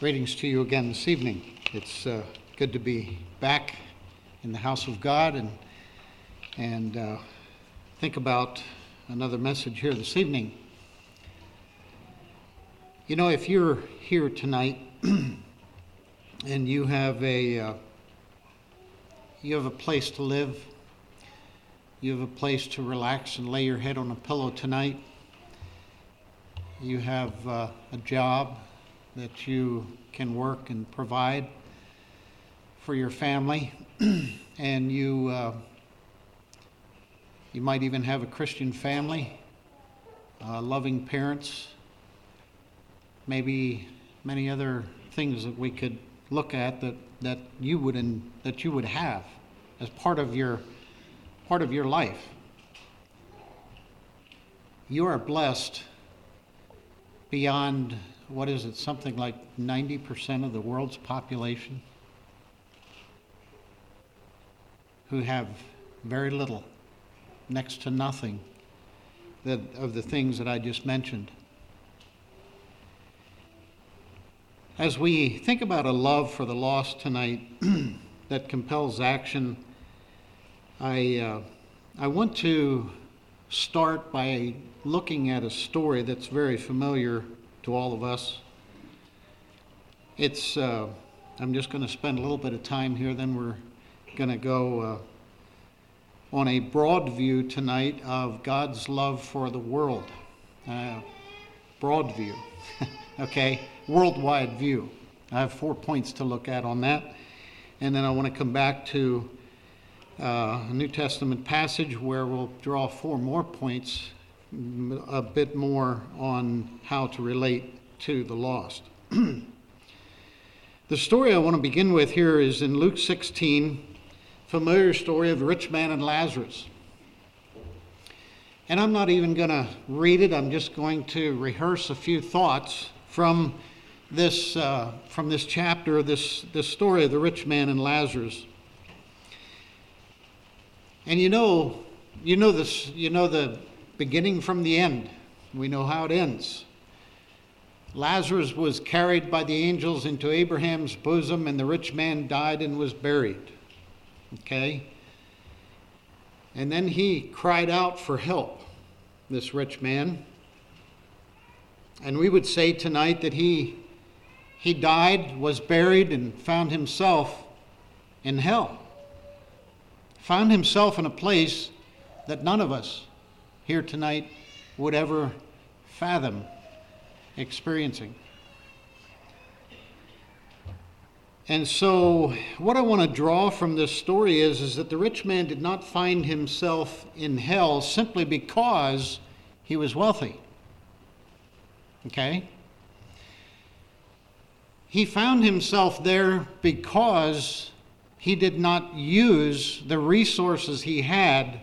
Greetings to you again this evening. It's uh, good to be back in the house of God and and uh, think about another message here this evening. You know, if you're here tonight and you have a uh, you have a place to live, you have a place to relax and lay your head on a pillow tonight. You have uh, a job that you can work and provide for your family, and you uh, you might even have a Christian family, uh, loving parents, maybe many other things that we could look at that, that you would in, that you would have as part of your part of your life. You are blessed beyond what is it, something like 90% of the world's population who have very little, next to nothing, that, of the things that I just mentioned. As we think about a love for the lost tonight that compels action, I, uh, I want to start by looking at a story that's very familiar to all of us. It's, uh, I'm just going to spend a little bit of time here, then we're going to go uh, on a broad view tonight of God's love for the world. Uh, broad view, okay? Worldwide view. I have four points to look at on that. And then I want to come back to uh, a New Testament passage where we'll draw four more points a bit more on how to relate to the lost. the story I want to begin with here is in Luke 16, familiar story of the rich man and Lazarus. And I'm not even going to read it, I'm just going to rehearse a few thoughts from this, uh, from this chapter, this, this story of the rich man and Lazarus. And you know, you know this, you know the beginning from the end. We know how it ends. Lazarus was carried by the angels into Abraham's bosom, and the rich man died and was buried. Okay? And then he cried out for help, this rich man. And we would say tonight that he, he died, was buried, and found himself in hell. Found himself in a place that none of us here tonight would ever fathom experiencing. And so, what I want to draw from this story is, is that the rich man did not find himself in hell simply because he was wealthy. Okay? He found himself there because he did not use the resources he had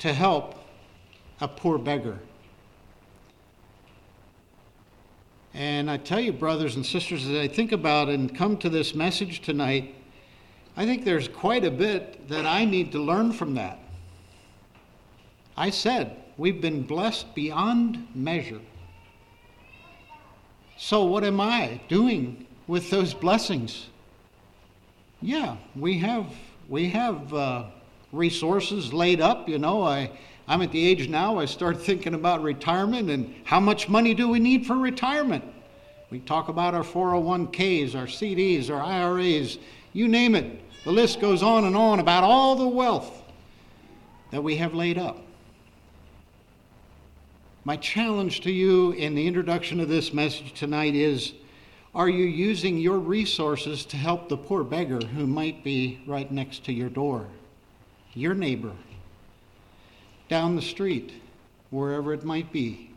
to help a poor beggar. And I tell you, brothers and sisters, as I think about and come to this message tonight, I think there's quite a bit that I need to learn from that. I said, we've been blessed beyond measure. So, what am I doing with those blessings? Yeah, we have we have uh, resources laid up. You know, I I'm at the age now I start thinking about retirement and how much money do we need for retirement? We talk about our 401ks, our CDs, our IRAs, you name it. The list goes on and on about all the wealth that we have laid up. My challenge to you in the introduction of this message tonight is Are you using your resources to help the poor beggar who might be right next to your door, your neighbor? Down the street, wherever it might be.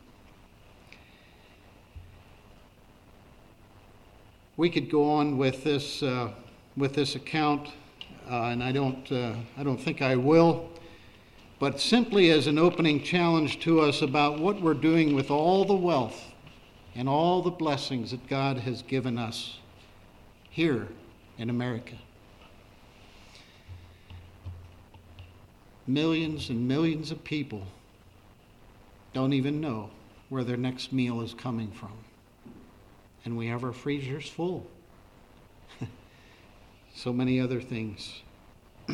We could go on with this, uh, with this account, uh, and I don't, uh, I don't think I will, but simply as an opening challenge to us about what we're doing with all the wealth and all the blessings that God has given us here in America. Millions and millions of people don't even know where their next meal is coming from. and we have our freezers full. so many other things.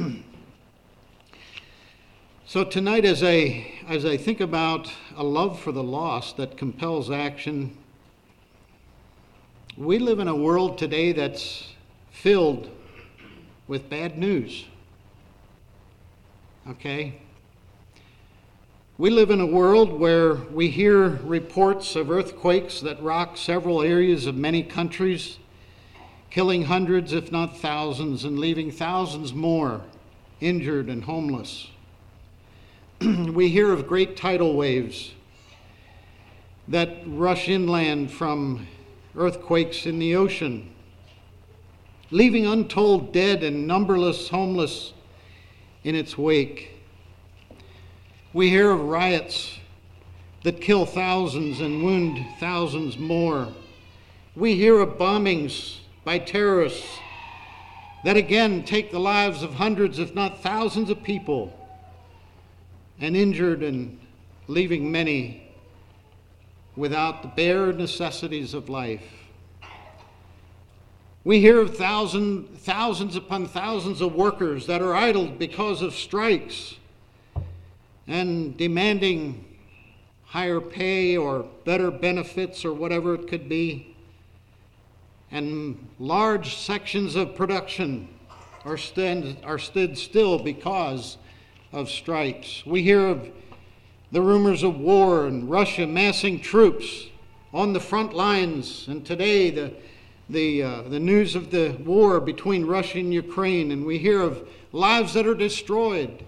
so tonight as I as I think about a love for the lost that compels action, we live in a world today that's filled with bad news. Okay? We live in a world where we hear reports of earthquakes that rock several areas of many countries, killing hundreds, if not thousands, and leaving thousands more injured and homeless. we hear of great tidal waves that rush inland from earthquakes in the ocean, leaving untold dead and numberless homeless in its wake. We hear of riots that kill thousands and wound thousands more. We hear of bombings by terrorists that again take the lives of hundreds, if not thousands, of people and injured and leaving many without the bare necessities of life. We hear of thousand, thousands upon thousands of workers that are idled because of strikes and demanding higher pay or better benefits or whatever it could be. And large sections of production are, stand, are stood still because of strikes. We hear of the rumors of war and Russia massing troops on the front lines, and today the, the, uh, the news of the war between Russia and Ukraine, and we hear of lives that are destroyed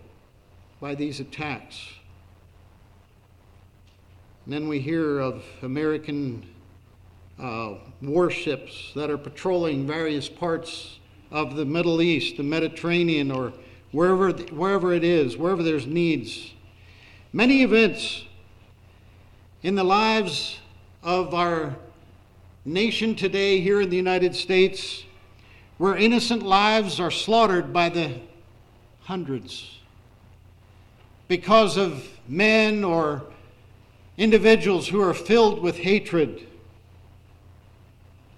by these attacks. And then we hear of American uh, warships that are patrolling various parts of the Middle East, the Mediterranean, or wherever, wherever it is, wherever there's needs. Many events in the lives of our nation today here in the United States where innocent lives are slaughtered by the hundreds because of men or individuals who are filled with hatred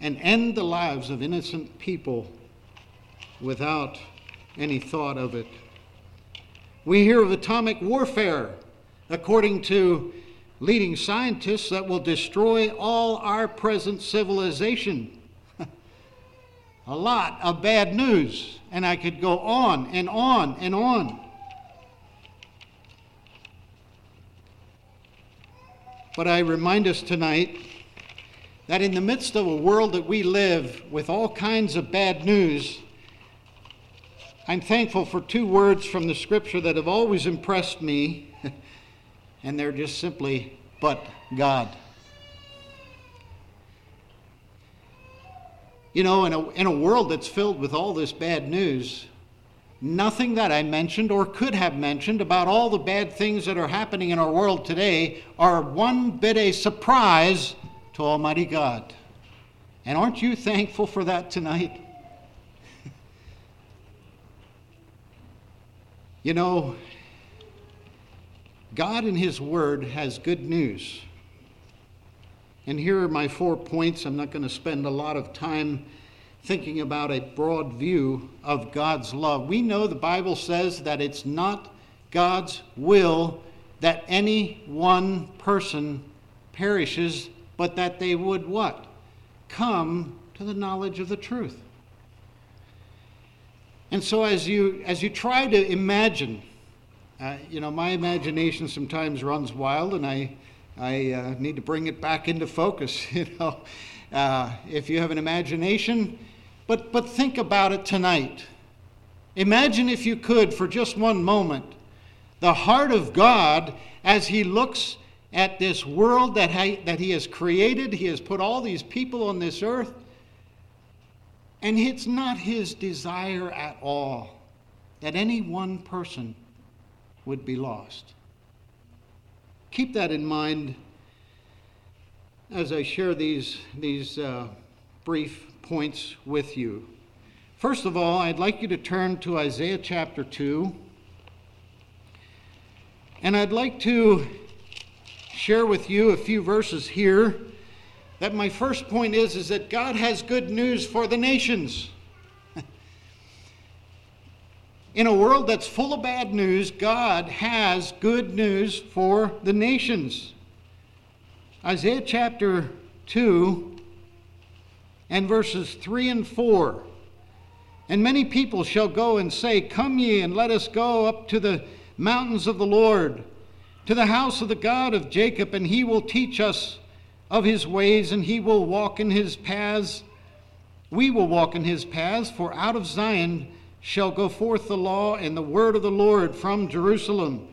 and end the lives of innocent people without any thought of it. We hear of atomic warfare, according to leading scientists, that will destroy all our present civilization. A lot of bad news, and I could go on and on and on. But I remind us tonight that in the midst of a world that we live with all kinds of bad news, I'm thankful for two words from the scripture that have always impressed me, and they're just simply, but God. You know, in a, in a world that's filled with all this bad news, Nothing that I mentioned or could have mentioned about all the bad things that are happening in our world today are one bit a surprise to Almighty God. And aren't you thankful for that tonight? you know, God in His Word has good news. And here are my four points. I'm not going to spend a lot of time thinking about a broad view of God's love. We know the Bible says that it's not God's will that any one person perishes, but that they would what? Come to the knowledge of the truth. And so as you as you try to imagine, uh, you know, my imagination sometimes runs wild, and I I uh, need to bring it back into focus. You know, uh, if you have an imagination, but, but think about it tonight. Imagine, if you could, for just one moment, the heart of God as He looks at this world that, ha- that He has created. He has put all these people on this earth. And it's not His desire at all that any one person would be lost. Keep that in mind as I share these, these uh, brief points with you. First of all, I'd like you to turn to Isaiah chapter 2. And I'd like to share with you a few verses here that my first point is is that God has good news for the nations. In a world that's full of bad news, God has good news for the nations. Isaiah chapter 2 and verses 3 and 4. And many people shall go and say, Come ye, and let us go up to the mountains of the Lord, to the house of the God of Jacob, and he will teach us of his ways, and he will walk in his paths. We will walk in his paths, for out of Zion shall go forth the law and the word of the Lord from Jerusalem.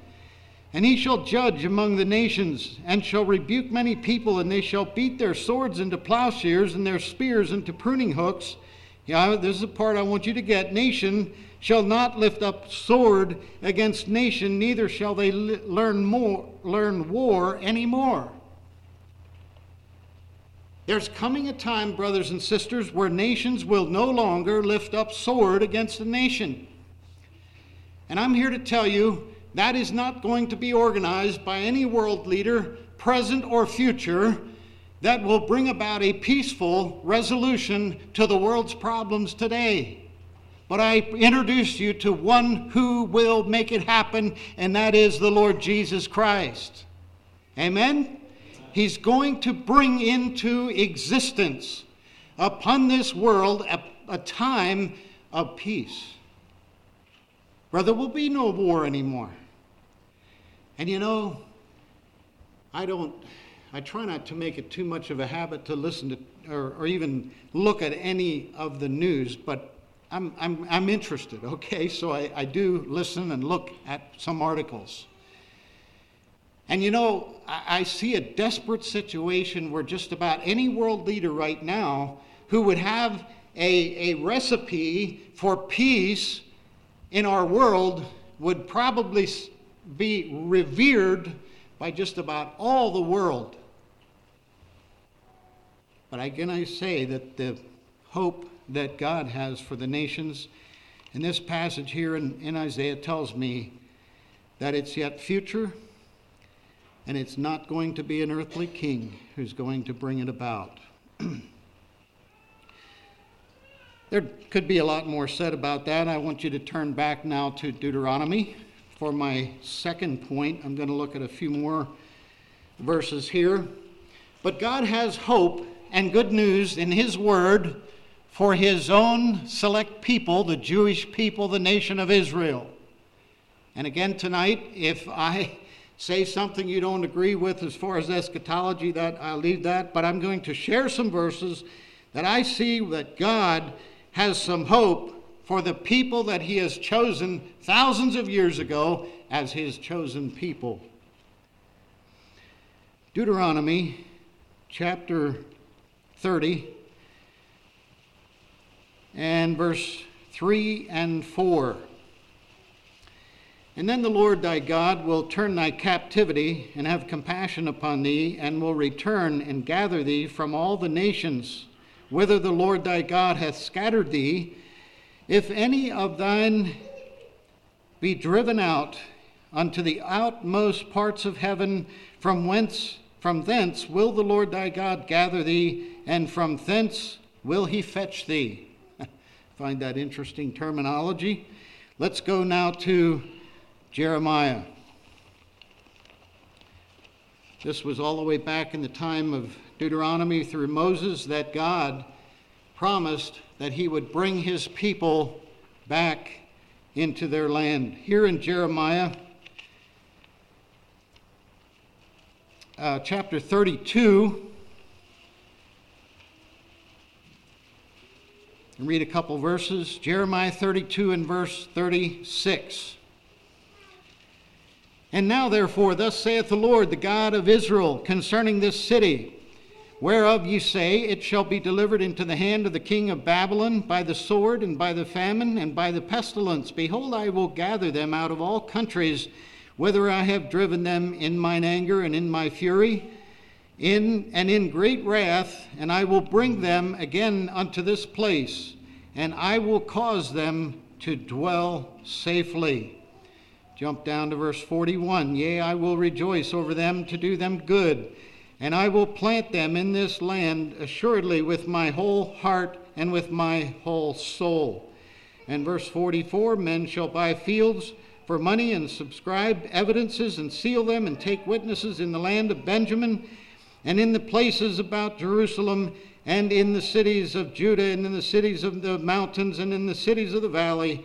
And he shall judge among the nations, and shall rebuke many people, and they shall beat their swords into plowshares, and their spears into pruning hooks yeah, this is the part I want you to get. Nation shall not lift up sword against nation, neither shall they learn more learn war anymore. There's coming a time, brothers and sisters, where nations will no longer lift up sword against a nation. And I'm here to tell you that is not going to be organized by any world leader, present or future that will bring about a peaceful resolution to the world's problems today. But I introduce you to one who will make it happen, and that is the Lord Jesus Christ. Amen? He's going to bring into existence upon this world a, a time of peace. Where there will be no war anymore. And you know, I don't I try not to make it too much of a habit to listen to or, or even look at any of the news, but I'm, I'm, I'm interested, okay? So I, I do listen and look at some articles. And you know, I, see a desperate situation where just about any world leader right now who would have a, a recipe for peace in our world would probably be revered by just about all the world. But again, I say that the hope that God has for the nations in this passage here in, in Isaiah tells me that it's yet future and it's not going to be an earthly king who's going to bring it about. there could be a lot more said about that. I want you to turn back now to Deuteronomy. For my second point, I'm going to look at a few more verses here. But God has hope and good news in His Word for His own select people, the Jewish people, the nation of Israel. And again tonight, if I say something you don't agree with as far as eschatology, that I'll leave that. But I'm going to share some verses that I see that God has some hope for the people that He has chosen thousands of years ago as His chosen people. Deuteronomy chapter 30 and verse 3 and 4. And then the Lord thy God will turn thy captivity and have compassion upon thee, and will return and gather thee from all the nations whither the Lord thy God hath scattered thee. If any of thine be driven out unto the outmost parts of heaven, from whence from thence will the Lord thy God gather thee, and from thence will he fetch thee. Find that interesting terminology. Let's go now to Jeremiah. This was all the way back in the time of Deuteronomy through Moses that God promised that he would bring his people back into their land. Here in Jeremiah uh, chapter 32, and read a couple verses. Jeremiah 32 and verse 36. And now, therefore, thus saith the Lord, the God of Israel, concerning this city, whereof ye say, It shall be delivered into the hand of the king of Babylon by the sword, and by the famine, and by the pestilence. Behold, I will gather them out of all countries, whither I have driven them in mine anger and in my fury, in and in great wrath, and I will bring them again unto this place, and I will cause them to dwell safely. Jump down to verse 41. Yea, I will rejoice over them to do them good, and I will plant them in this land assuredly with my whole heart and with my whole soul. And verse 44 Men shall buy fields for money and subscribe evidences and seal them and take witnesses in the land of Benjamin and in the places about Jerusalem and in the cities of Judah and in the cities of the mountains and in the cities of the valley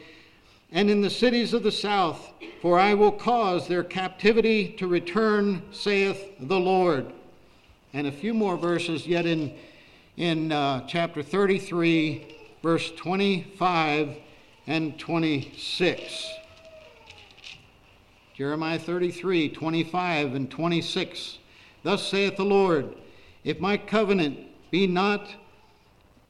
and in the cities of the south, for I will cause their captivity to return, saith the Lord. And a few more verses yet in, in uh, chapter 33, verse 25 and 26. Jeremiah 33, 25 and 26. Thus saith the Lord, If my covenant be not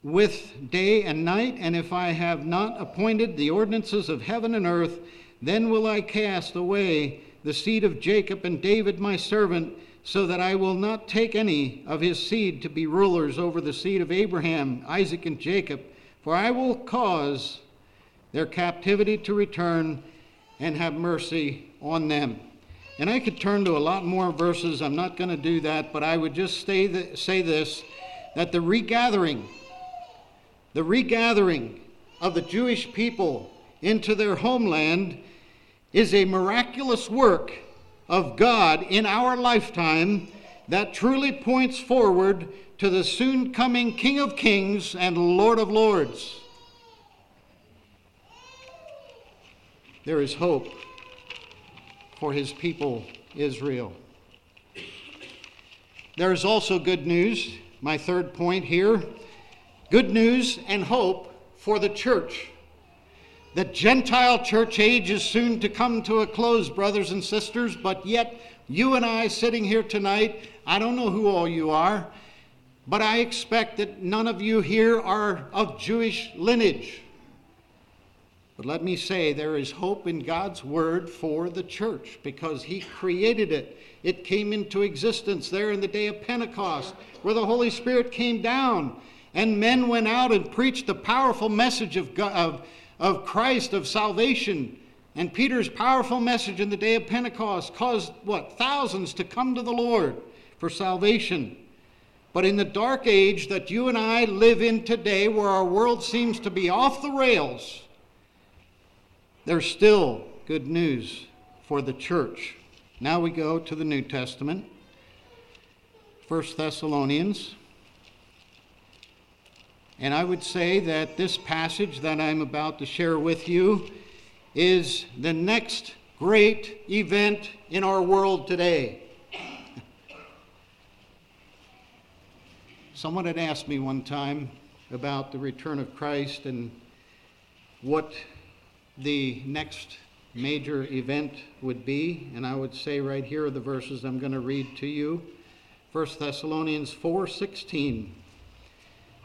with day and night, and if I have not appointed the ordinances of heaven and earth, then will I cast away the seed of Jacob and David my servant, so that I will not take any of his seed to be rulers over the seed of Abraham, Isaac, and Jacob, for I will cause their captivity to return and have mercy on them. And I could turn to a lot more verses. I'm not going to do that, but I would just say, say this that the regathering the regathering of the Jewish people into their homeland is a miraculous work of God in our lifetime that truly points forward to the soon coming King of Kings and Lord of Lords. There is hope for his people, Israel. There is also good news. My third point here good news and hope for the church. The Gentile church age is soon to come to a close, brothers and sisters, but yet you and I sitting here tonight, I don't know who all you are, but I expect that none of you here are of Jewish lineage. But let me say, there is hope in God's word for the church because He created it. It came into existence there in the day of Pentecost, where the Holy Spirit came down and men went out and preached the powerful message of, God, of, of Christ, of salvation. And Peter's powerful message in the day of Pentecost caused, what, thousands to come to the Lord for salvation. But in the dark age that you and I live in today, where our world seems to be off the rails, there's still good news for the church. Now we go to the New Testament. 1 Thessalonians and I would say that this passage that I'm about to share with you is the next great event in our world today. Someone had asked me one time about the return of Christ and what the next major event would be, and I would say right here are the verses I'm going to read to you. 1 Thessalonians 4:16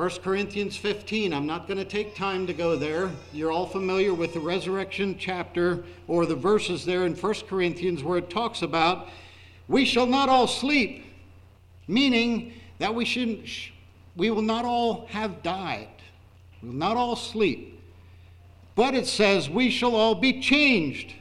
1 Corinthians 15, I'm not going to take time to go there. You're all familiar with the resurrection chapter or the verses there in 1 Corinthians where it talks about we shall not all sleep, meaning that we shouldn't we will not all have died. We will not all sleep. But it says we shall all be changed.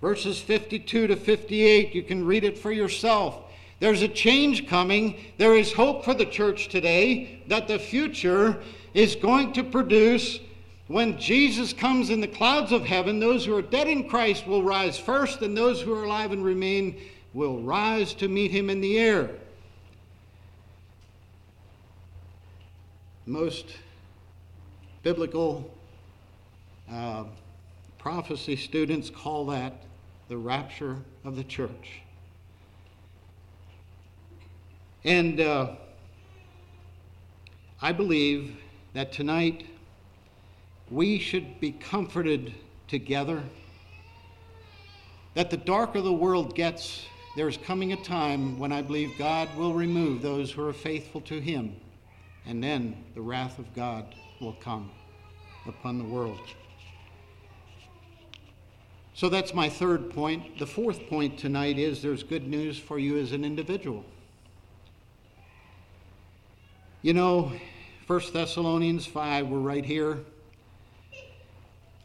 Verses 52 to 58, you can read it for yourself. There's a change coming. There is hope for the church today that the future is going to produce when Jesus comes in the clouds of heaven. Those who are dead in Christ will rise first, and those who are alive and remain will rise to meet him in the air. Most biblical uh, prophecy students call that the rapture of the church. And uh, I believe that tonight we should be comforted together. That the darker the world gets, there's coming a time when I believe God will remove those who are faithful to Him, and then the wrath of God will come upon the world. So that's my third point. The fourth point tonight is there's good news for you as an individual. You know, 1 Thessalonians 5, we're right here.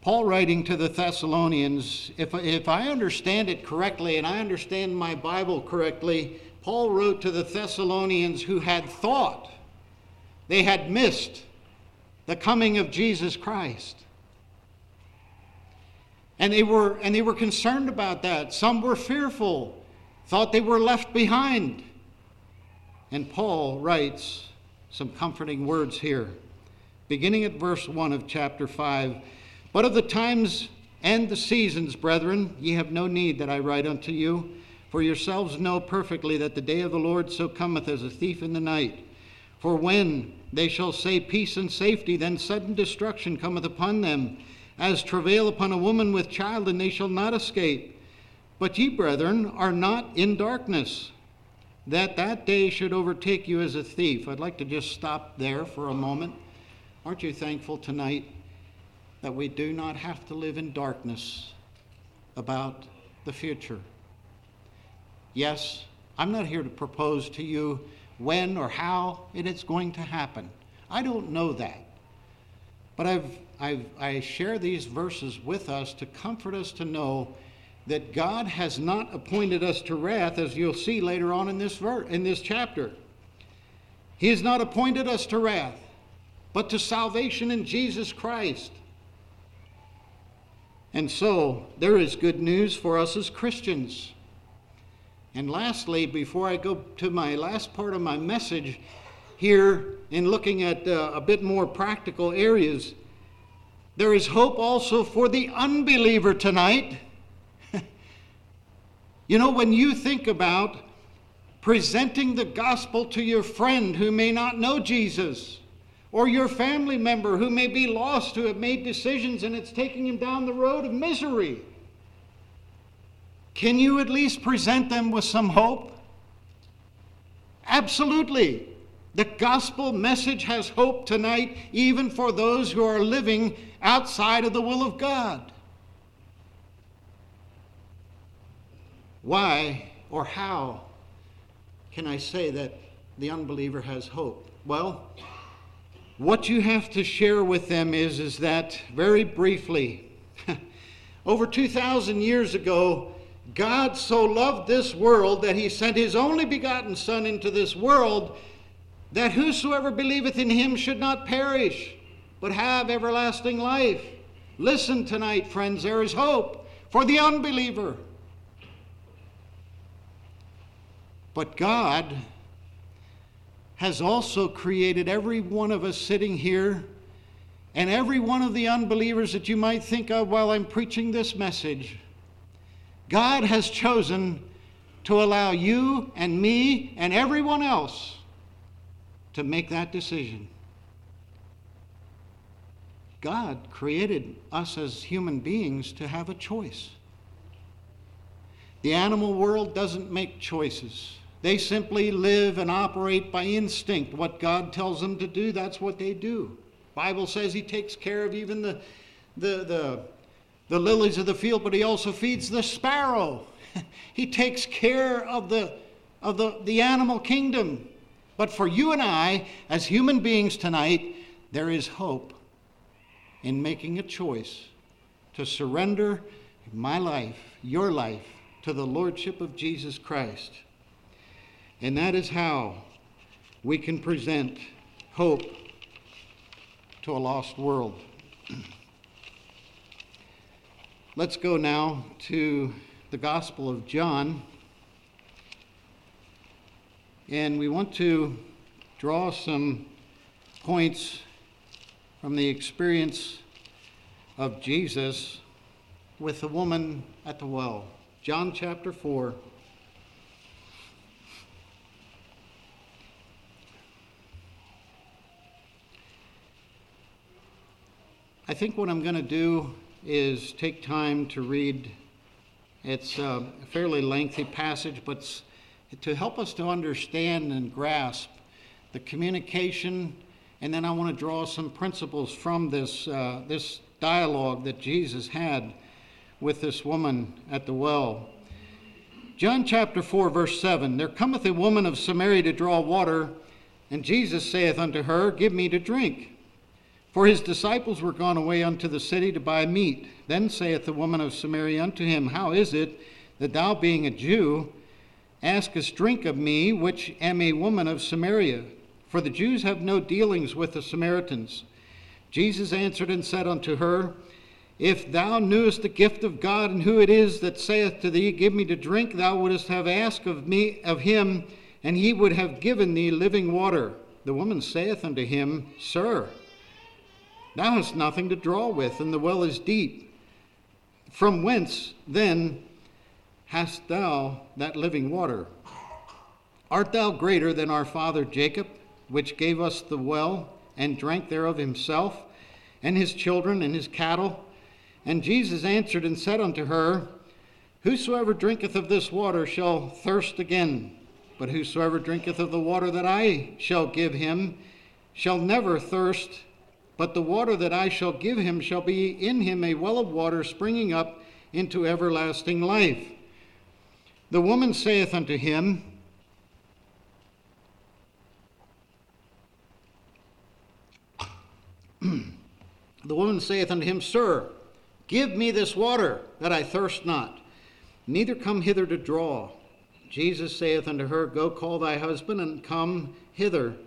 Paul writing to the Thessalonians, if, if I understand it correctly and I understand my Bible correctly, Paul wrote to the Thessalonians who had thought they had missed the coming of Jesus Christ. And they were, and they were concerned about that. Some were fearful, thought they were left behind. And Paul writes some comforting words here, beginning at verse 1 of chapter 5. But of the times and the seasons, brethren, ye have no need that I write unto you, for yourselves know perfectly that the day of the Lord so cometh as a thief in the night. For when they shall say peace and safety, then sudden destruction cometh upon them as travail upon a woman with child, and they shall not escape. But ye, brethren, are not in darkness, that that day should overtake you as a thief. I'd like to just stop there for a moment. Aren't you thankful tonight that we do not have to live in darkness about the future? Yes, I'm not here to propose to you when or how it is going to happen. I don't know that. But I've I've, i share these verses with us to comfort us to know that God has not appointed us to wrath, as you'll see later on in this, ver- in this chapter. He has not appointed us to wrath, but to salvation in Jesus Christ. And so, there is good news for us as Christians. And lastly, before I go to my last part of my message here in looking at uh, a bit more practical areas, there is hope also for the unbeliever tonight. You know, when you think about presenting the gospel to your friend who may not know Jesus, or your family member who may be lost, who have made decisions and it's taking him down the road of misery, can you at least present them with some hope? Absolutely. The gospel message has hope tonight, even for those who are living outside of the will of God. Why or how can I say that the unbeliever has hope? Well, what you have to share with them is, is that very briefly, over 2,000 years ago, God so loved this world that he sent his only begotten Son into this world that whosoever believeth in him should not perish, but have everlasting life. Listen tonight, friends, there is hope for the unbeliever. But God has also created every one of us sitting here and every one of the unbelievers that you might think of while I'm preaching this message. God has chosen to allow you and me and everyone else to make that decision. God created us as human beings to have a choice. The animal world doesn't make choices. They simply live and operate by instinct. What God tells them to do, that's what they do. Bible says he takes care of even the, the, the, the lilies of the field, but he also feeds the sparrow. he takes care of the, of the, the animal kingdom. But for you and I, as human beings tonight, there is hope in making a choice to surrender my life, your life, to the Lordship of Jesus Christ. And that is how we can present hope to a lost world. Let's go now to the Gospel of John. And we want to draw some points from the experience of Jesus with the woman at the well. John chapter 4. I think what I'm going to do is take time to read It's a fairly lengthy passage, but to help us to understand and grasp the communication, and then I want to draw some principles from this, uh, this dialogue that Jesus had with this woman at the well. John chapter 4, verse 7 There cometh a woman of Samaria to draw water, and Jesus saith unto her, Give me to drink. For his disciples were gone away unto the city to buy meat. Then saith the woman of Samaria unto him, How is it that thou, being a Jew, askest drink of me, which am a woman of Samaria? For the Jews have no dealings with the Samaritans. Jesus answered and said unto her, If thou knewest the gift of God and who it is that saith to thee, Give me to drink, thou wouldst have asked of me of him, and he would have given thee living water. The woman saith unto him, Sir, Thou hast nothing to draw with, and the well is deep. From whence, then, hast thou that living water? Art thou greater than our father Jacob, which gave us the well, and drank thereof himself, and his children, and his cattle? And Jesus answered and said unto her, Whosoever drinketh of this water shall thirst again, but whosoever drinketh of the water that I shall give him shall never thirst but the water that I shall give him shall be in him a well of water springing up into everlasting life. The woman saith unto him, The woman saith unto him, Sir, give me this water, that I thirst not, neither come hither to draw. Jesus saith unto her, Go call thy husband, and come hither.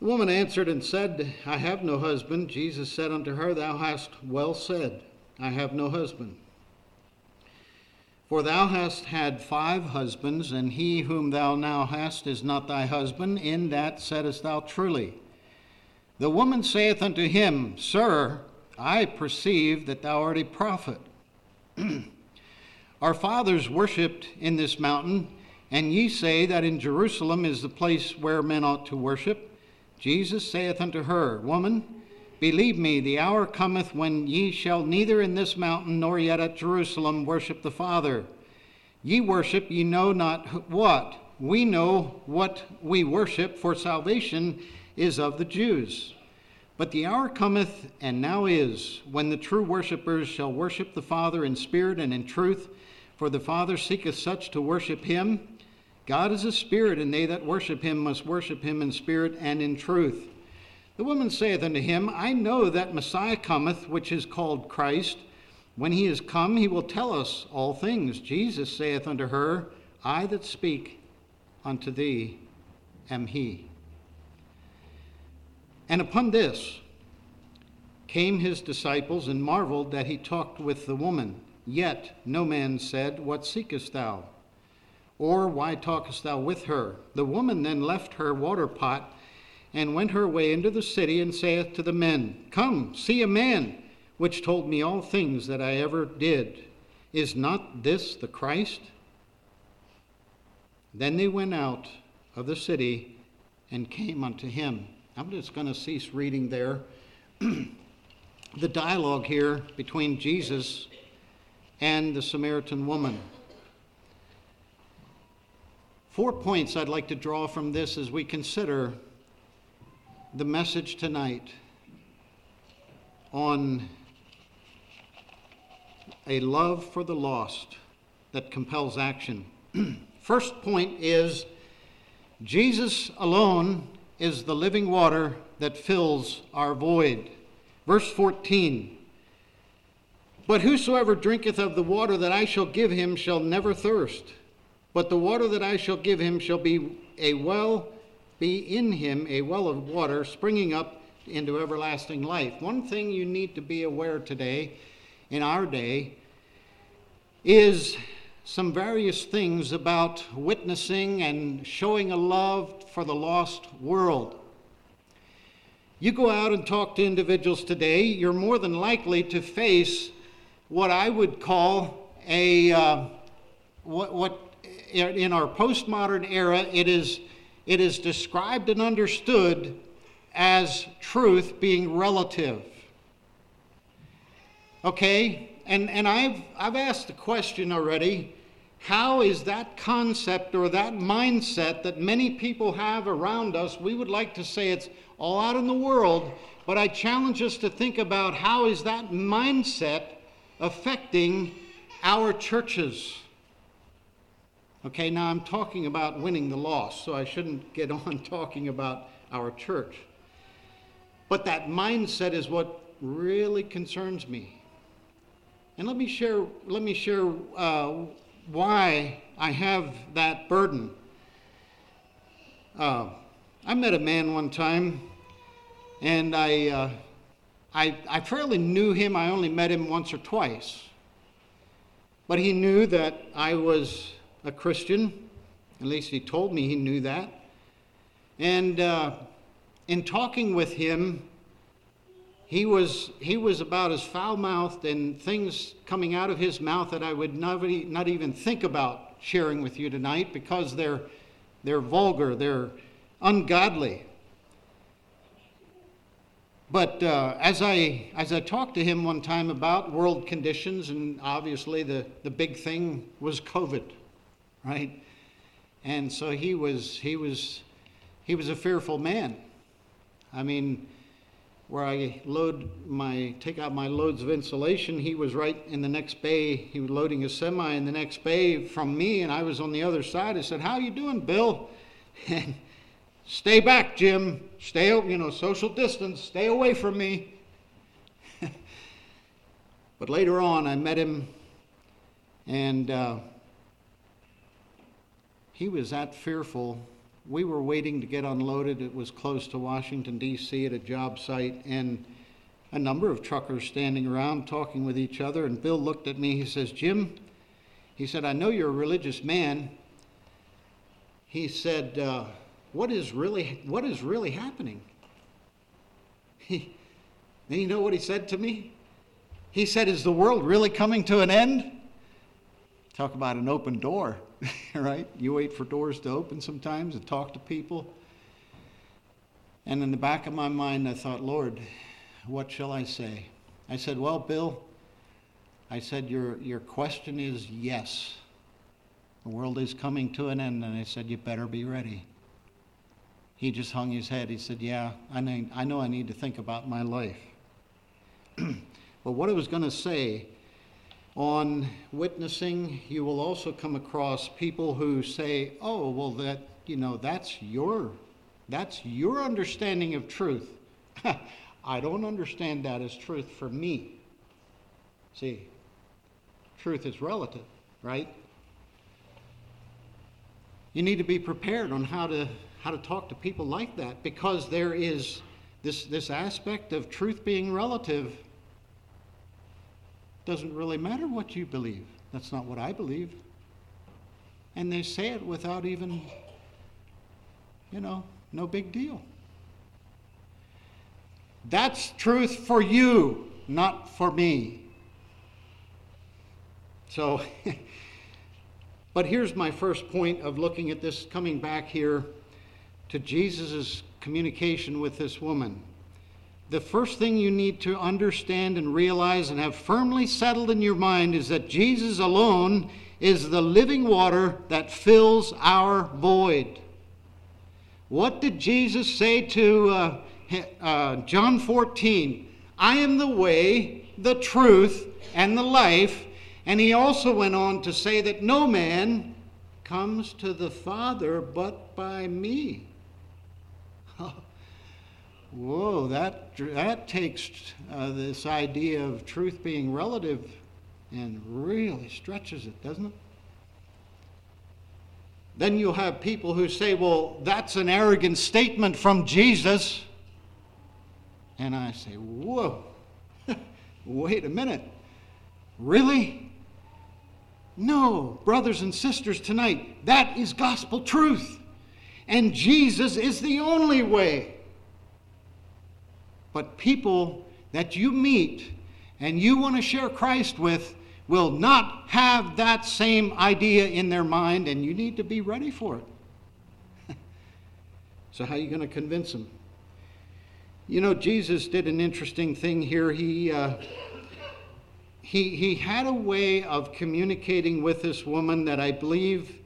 The woman answered and said, I have no husband. Jesus said unto her, Thou hast well said, I have no husband. For thou hast had five husbands, and he whom thou now hast is not thy husband. In that saidst thou truly. The woman saith unto him, Sir, I perceive that thou art a prophet. Our fathers worshipped in this mountain, and ye say that in Jerusalem is the place where men ought to worship. Jesus saith unto her, Woman, believe me, the hour cometh when ye shall neither in this mountain nor yet at Jerusalem worship the Father. Ye worship ye know not what. We know what we worship, for salvation is of the Jews. But the hour cometh, and now is, when the true worshippers shall worship the Father in spirit and in truth, for the Father seeketh such to worship him. God is a spirit, and they that worship him must worship him in spirit and in truth. The woman saith unto him, I know that Messiah cometh, which is called Christ. When he is come, he will tell us all things. Jesus saith unto her, I that speak unto thee am he. And upon this came his disciples and marveled that he talked with the woman. Yet no man said, What seekest thou? Or why talkest thou with her? The woman then left her water pot and went her way into the city and saith to the men, Come, see a man which told me all things that I ever did. Is not this the Christ? Then they went out of the city and came unto him. I'm just going to cease reading there. the dialogue here between Jesus and the Samaritan woman. Four points I'd like to draw from this as we consider the message tonight on a love for the lost that compels action. First point is Jesus alone is the living water that fills our void. Verse 14 But whosoever drinketh of the water that I shall give him shall never thirst. But the water that I shall give him shall be a well, be in him a well of water springing up into everlasting life. One thing you need to be aware today, in our day, is some various things about witnessing and showing a love for the lost world. You go out and talk to individuals today, you're more than likely to face what I would call a uh, what, what in our postmodern era, it is, it is described and understood as truth being relative. Okay? And, and I've, I've asked the question already how is that concept or that mindset that many people have around us? We would like to say it's all out in the world, but I challenge us to think about how is that mindset affecting our churches? Okay, now I'm talking about winning the loss, so I shouldn't get on talking about our church. But that mindset is what really concerns me. And let me share, let me share uh, why I have that burden. Uh, I met a man one time, and I, uh, I, I fairly knew him. I only met him once or twice. But he knew that I was a Christian. At least he told me he knew that. And uh, in talking with him, he was, he was about as foul mouthed and things coming out of his mouth that I would not, not even think about sharing with you tonight because they're, they're vulgar, they're ungodly. But uh, as, I, as I talked to him one time about world conditions, and obviously the, the big thing was COVID, right? And so he was, he was, he was a fearful man. I mean, where I load my take out my loads of insulation. He was right in the next bay. He was loading a semi in the next bay from me, and I was on the other side. I said, "How you doing, Bill?" And stay back, Jim. Stay, you know, social distance. Stay away from me. but later on, I met him, and uh, he was that fearful we were waiting to get unloaded. It was close to Washington, D.C., at a job site, and a number of truckers standing around talking with each other. And Bill looked at me. He says, Jim, he said, I know you're a religious man. He said, uh, what, is really, what is really happening? He, and you know what he said to me? He said, Is the world really coming to an end? Talk about an open door. right? You wait for doors to open sometimes and talk to people. And in the back of my mind, I thought, Lord, what shall I say? I said, Well, Bill, I said, Your, your question is yes. The world is coming to an end. And I said, You better be ready. He just hung his head. He said, Yeah, I, know I know I need to think about my life. but what I was going to say on witnessing, you will also come across people who say, "Oh, well that, you know, that's your that's your understanding of truth." I don't understand that as truth for me. See, truth is relative, right? You need to be prepared on how to how to talk to people like that because there is this this aspect of truth being relative doesn't really matter what you believe. That's not what I believe. And they say it without even, you know, no big deal. That's truth for you, not for me. So, but here's my first point of looking at this, coming back here to Jesus' communication with this woman the first thing you need to understand and realize and have firmly settled in your mind is that Jesus alone is the living water that fills our void. What did Jesus say to uh, uh, John 14? I am the way, the truth, and the life. And he also went on to say that no man comes to the Father but by me. Whoa, that, that takes uh, this idea of truth being relative and really stretches it, doesn't it? Then you'll have people who say, well, that's an arrogant statement from Jesus. And I say, whoa, wait a minute. Really? No, brothers and sisters, tonight, that is gospel truth. And Jesus is the only way. But people that you meet and you want to share Christ with will not have that same idea in their mind, and you need to be ready for it. so, how are you going to convince them? You know, Jesus did an interesting thing here. He, uh, he, he had a way of communicating with this woman that I believe,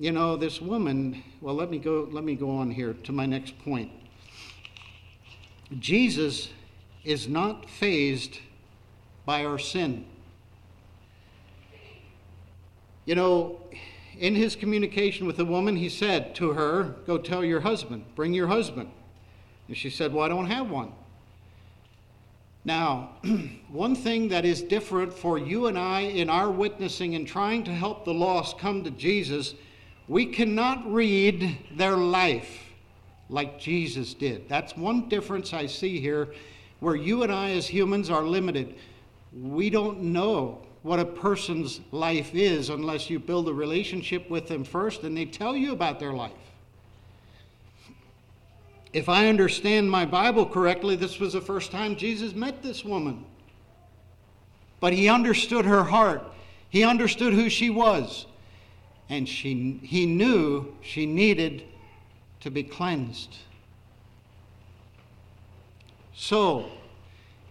you know, this woman, well, let me go, let me go on here to my next point. Jesus is not fazed by our sin. You know, in his communication with the woman, he said to her, Go tell your husband, bring your husband. And she said, Well, I don't have one. Now, one thing that is different for you and I in our witnessing and trying to help the lost come to Jesus, we cannot read their life like Jesus did. That's one difference I see here where you and I as humans are limited. We don't know what a person's life is unless you build a relationship with them first and they tell you about their life. If I understand my Bible correctly, this was the first time Jesus met this woman. But he understood her heart, he understood who she was, and she, he knew she needed to be cleansed. So,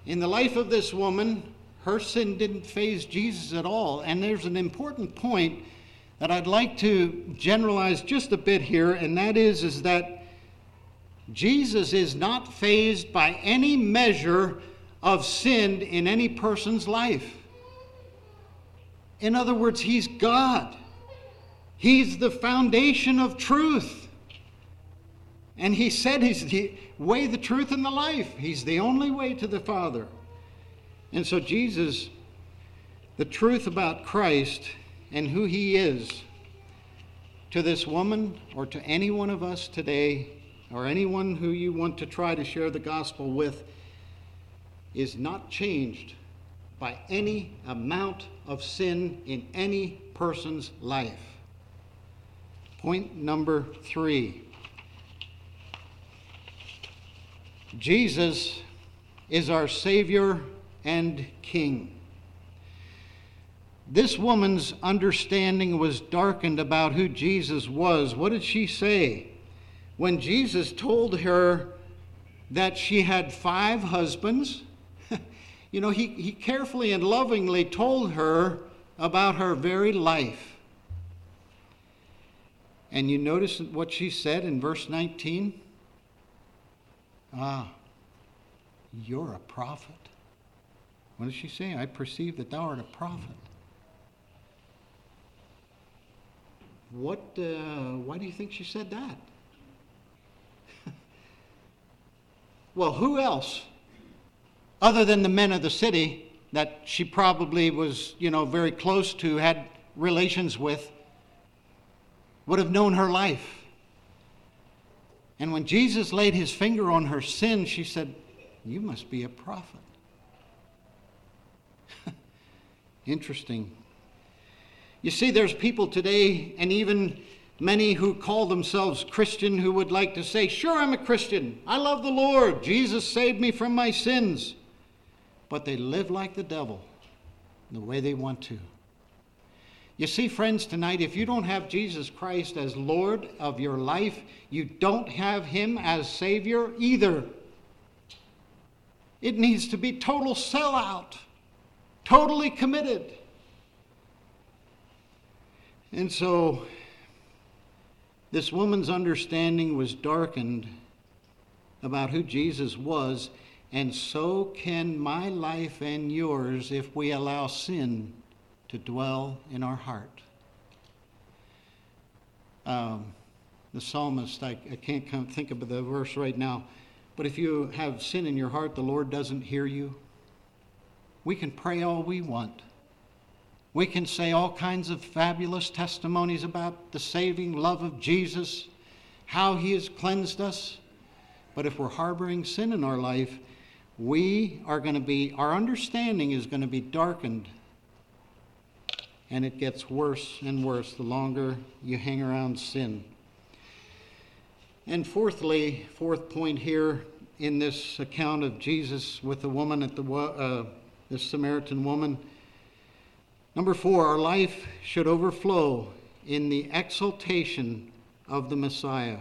in the life of this woman, her sin didn't faze Jesus at all. And there's an important point that I'd like to generalize just a bit here, and that is, is that Jesus is not fazed by any measure of sin in any person's life. In other words, he's God. He's the foundation of truth. And he said he's the way, the truth, and the life. He's the only way to the Father. And so, Jesus, the truth about Christ and who he is to this woman or to any one of us today, or anyone who you want to try to share the gospel with, is not changed by any amount of sin in any person's life. Point number three Jesus is our Savior and king. This woman's understanding was darkened about who Jesus was. What did she say? When Jesus told her that she had five husbands, you know, he, he carefully and lovingly told her about her very life. And you notice what she said in verse 19? Ah, you're a prophet. What does she say? I perceive that thou art a prophet. What, uh, why do you think she said that? well, who else, other than the men of the city that she probably was, you know, very close to, had relations with, would have known her life? And when Jesus laid his finger on her sin, she said, You must be a prophet. Interesting. You see, there's people today, and even many who call themselves Christian, who would like to say, Sure, I'm a Christian. I love the Lord. Jesus saved me from my sins. But they live like the devil the way they want to. You see, friends, tonight, if you don't have Jesus Christ as Lord of your life, you don't have Him as Savior either. It needs to be total sellout totally committed. And so this woman's understanding was darkened about who Jesus was, and so can my life and yours if we allow sin to dwell in our heart. Um, the psalmist, I, I can't come think of the verse right now, but if you have sin in your heart, the Lord doesn't hear you. We can pray all we want. We can say all kinds of fabulous testimonies about the saving love of Jesus, how he has cleansed us. But if we're harboring sin in our life, we are going to be, our understanding is going to be darkened. And it gets worse and worse the longer you hang around sin. And fourthly, fourth point here in this account of Jesus with the woman at the uh, this Samaritan woman. Number four, our life should overflow in the exaltation of the Messiah.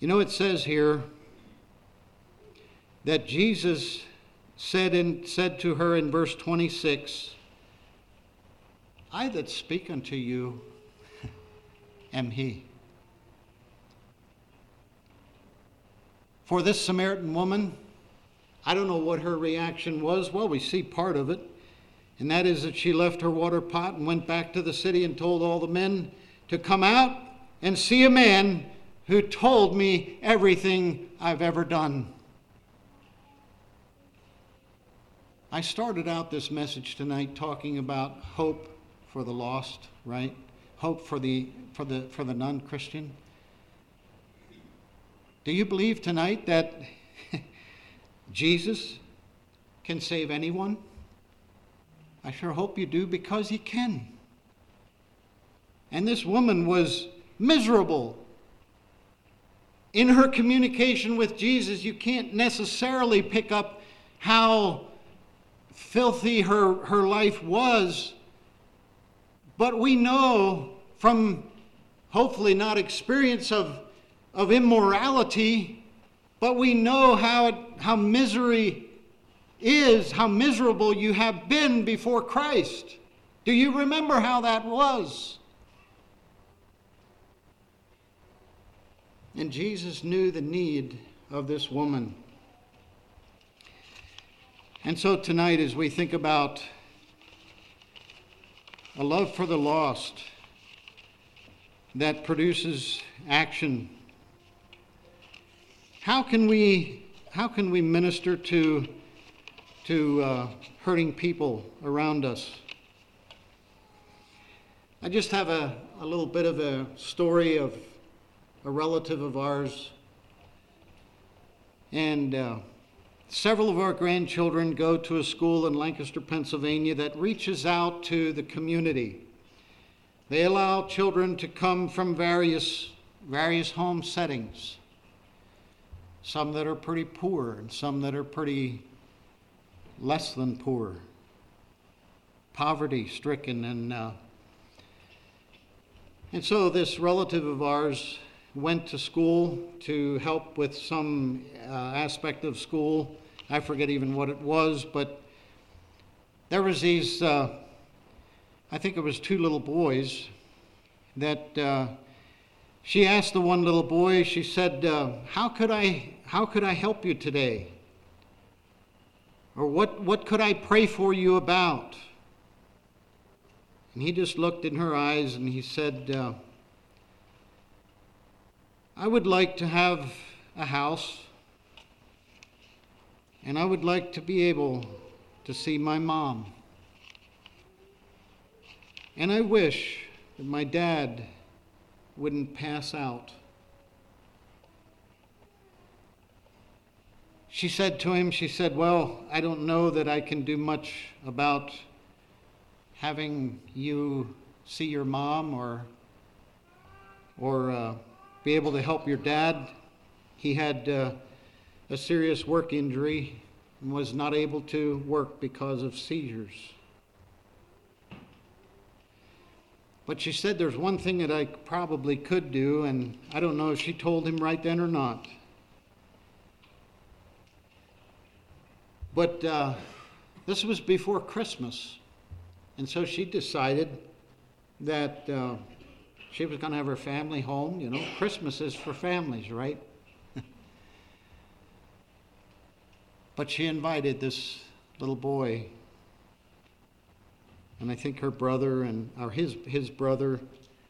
You know, it says here that Jesus said, in, said to her in verse 26 I that speak unto you am he. For this Samaritan woman, I don't know what her reaction was. Well, we see part of it. And that is that she left her water pot and went back to the city and told all the men to come out and see a man who told me everything I've ever done. I started out this message tonight talking about hope for the lost, right? Hope for the for the for the non-Christian. Do you believe tonight that Jesus can save anyone? I sure hope you do because he can. And this woman was miserable. In her communication with Jesus, you can't necessarily pick up how filthy her, her life was, but we know from hopefully not experience of, of immorality, but we know how, it, how misery is, how miserable you have been before Christ. Do you remember how that was? And Jesus knew the need of this woman. And so tonight, as we think about a love for the lost that produces action, how can we, how can we minister to, to uh, hurting people around us? I just have a, a little bit of a story of a relative of ours. And uh, several of our grandchildren go to a school in Lancaster, Pennsylvania that reaches out to the community. They allow children to come from various, various home settings, some that are pretty poor and some that are pretty less than poor, poverty stricken. And, uh, and so this relative of ours went to school to help with some uh, aspect of school. I forget even what it was, but there was these, uh, I think it was two little boys that uh, she asked the one little boy, she said, uh, how, could I, how could I help you today? Or what, what could I pray for you about? And he just looked in her eyes and he said, uh, I would like to have a house, and I would like to be able to see my mom. And I wish that my dad wouldn't pass out. She said to him, She said, Well, I don't know that I can do much about having you see your mom or, or, uh, be able to help your dad. He had uh, a serious work injury and was not able to work because of seizures. But she said there's one thing that I probably could do, and I don't know if she told him right then or not. But uh, this was before Christmas, and so she decided that. Uh, she was going to have her family home. You know, Christmas is for families, right? But she invited this little boy, and I think her brother and or his his brother,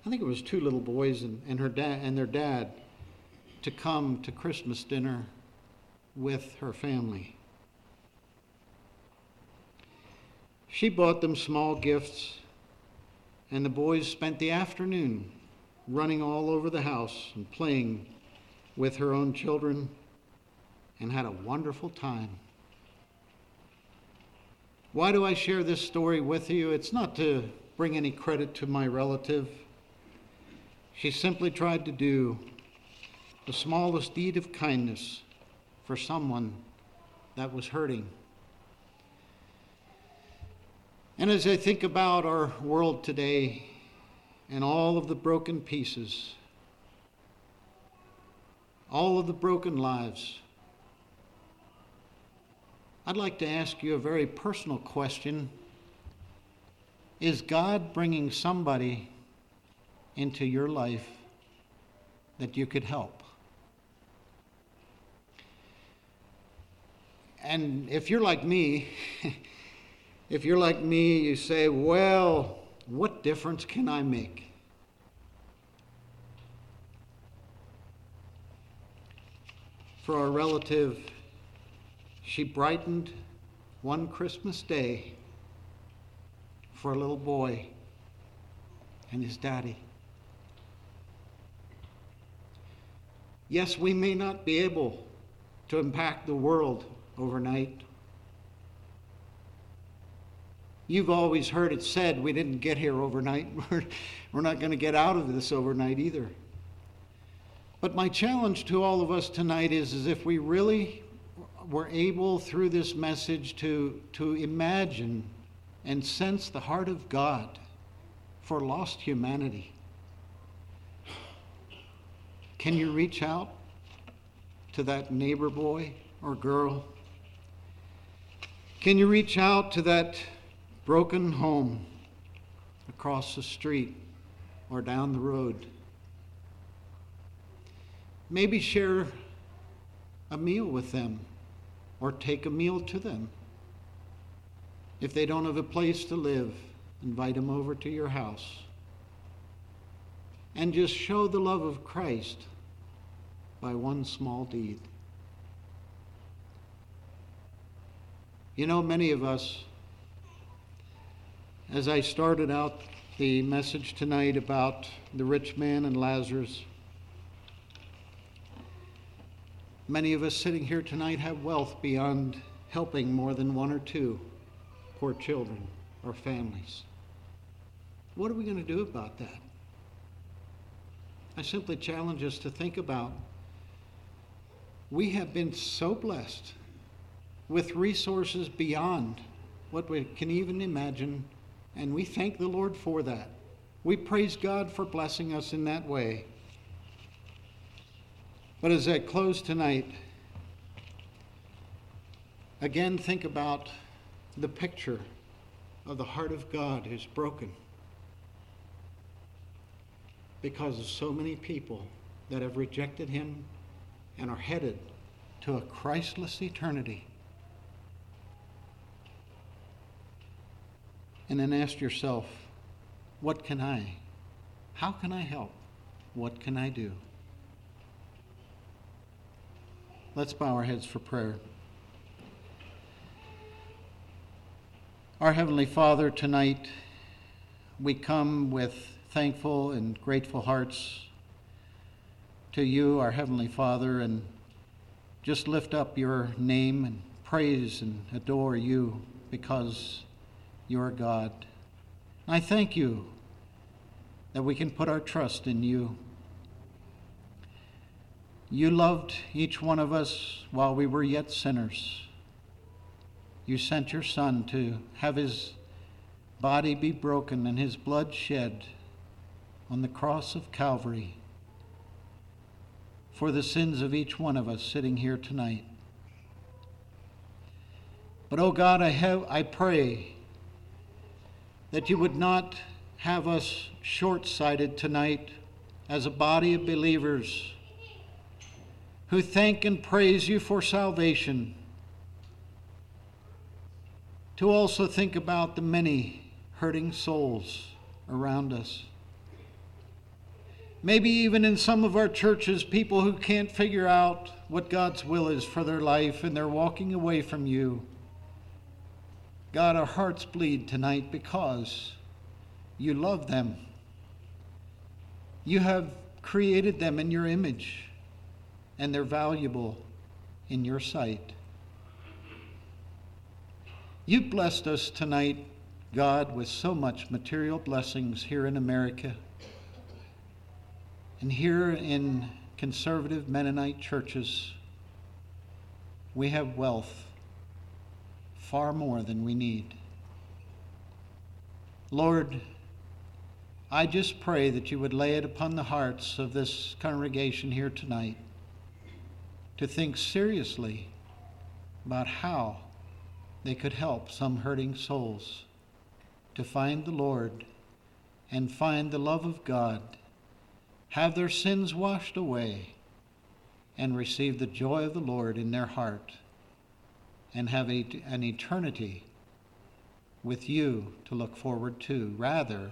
I think it was two little boys and, and her dad and their dad, to come to Christmas dinner with her family. She bought them small gifts and the boys spent the afternoon running all over the house and playing with her own children and had a wonderful time. Why do I share this story with you? It's not to bring any credit to my relative. She simply tried to do the smallest deed of kindness for someone that was hurting. And as I think about our world today and all of the broken pieces, all of the broken lives, I'd like to ask you a very personal question. Is God bringing somebody into your life that you could help? And if you're like me, if you're like me, you say, well, what difference can I make? For our relative, she brightened one Christmas day for a little boy and his daddy. Yes, we may not be able to impact the world overnight. You've always heard it said we didn't get here overnight. We're, not going to get out of this overnight either. But my challenge to all of us tonight is, is if we really were able through this message to, to imagine and sense the heart of God for lost humanity, can you reach out to that neighbor boy or girl? Can you reach out to that broken home across the street or down the road? Maybe share a meal with them or take a meal to them. If they don't have a place to live, invite them over to your house. And just show the love of Christ by one small deed. You know, many of us, as I started out the message tonight about the rich man and Lazarus, many of us sitting here tonight have wealth beyond helping more than one or two poor children or families. What are we going to do about that? I simply challenge us to think about we have been so blessed with resources beyond what we can even imagine, and we thank the Lord for that. We praise God for blessing us in that way. But as I close tonight, again think about the picture of the heart of God is broken because of so many people that have rejected Him and are headed to a Christless eternity. And then ask yourself, what can I? How can I help? What can I do? Let's bow our heads for prayer. Our Heavenly Father, tonight we come with thankful and grateful hearts to you, our Heavenly Father, and just lift up your name and praise and adore you because you're God. I thank you that we can put our trust in you. You loved each one of us while we were yet sinners. You sent your Son to have his body be broken and his blood shed on the cross of Calvary for the sins of each one of us sitting here tonight. But, oh God, I, have, I pray that you would not have us short sighted tonight as a body of believers who thank and praise you for salvation, to also think about the many hurting souls around us. Maybe even in some of our churches, people who can't figure out what God's will is for their life and they're walking away from you. God, our hearts bleed tonight because you love them. You have created them in your image, and they're valuable in your sight. You've blessed us tonight, God, with so much material blessings here in America. And here in conservative Mennonite churches, we have wealth far more than we need. Lord, I just pray that you would lay it upon the hearts of this congregation here tonight to think seriously about how they could help some hurting souls to find the Lord and find the love of God, have their sins washed away, and receive the joy of the Lord in their heart, and have an eternity with you to look forward to, rather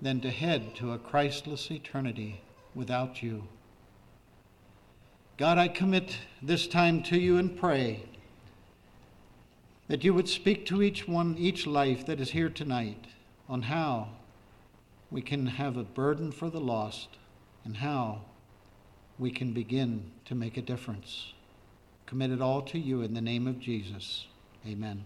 than to head to a Christless eternity without you. God, I commit this time to you and pray that you would speak to each one, each life that is here tonight on how we can have a burden for the lost and how we can begin to make a difference. Commit it all to you in the name of Jesus. Amen.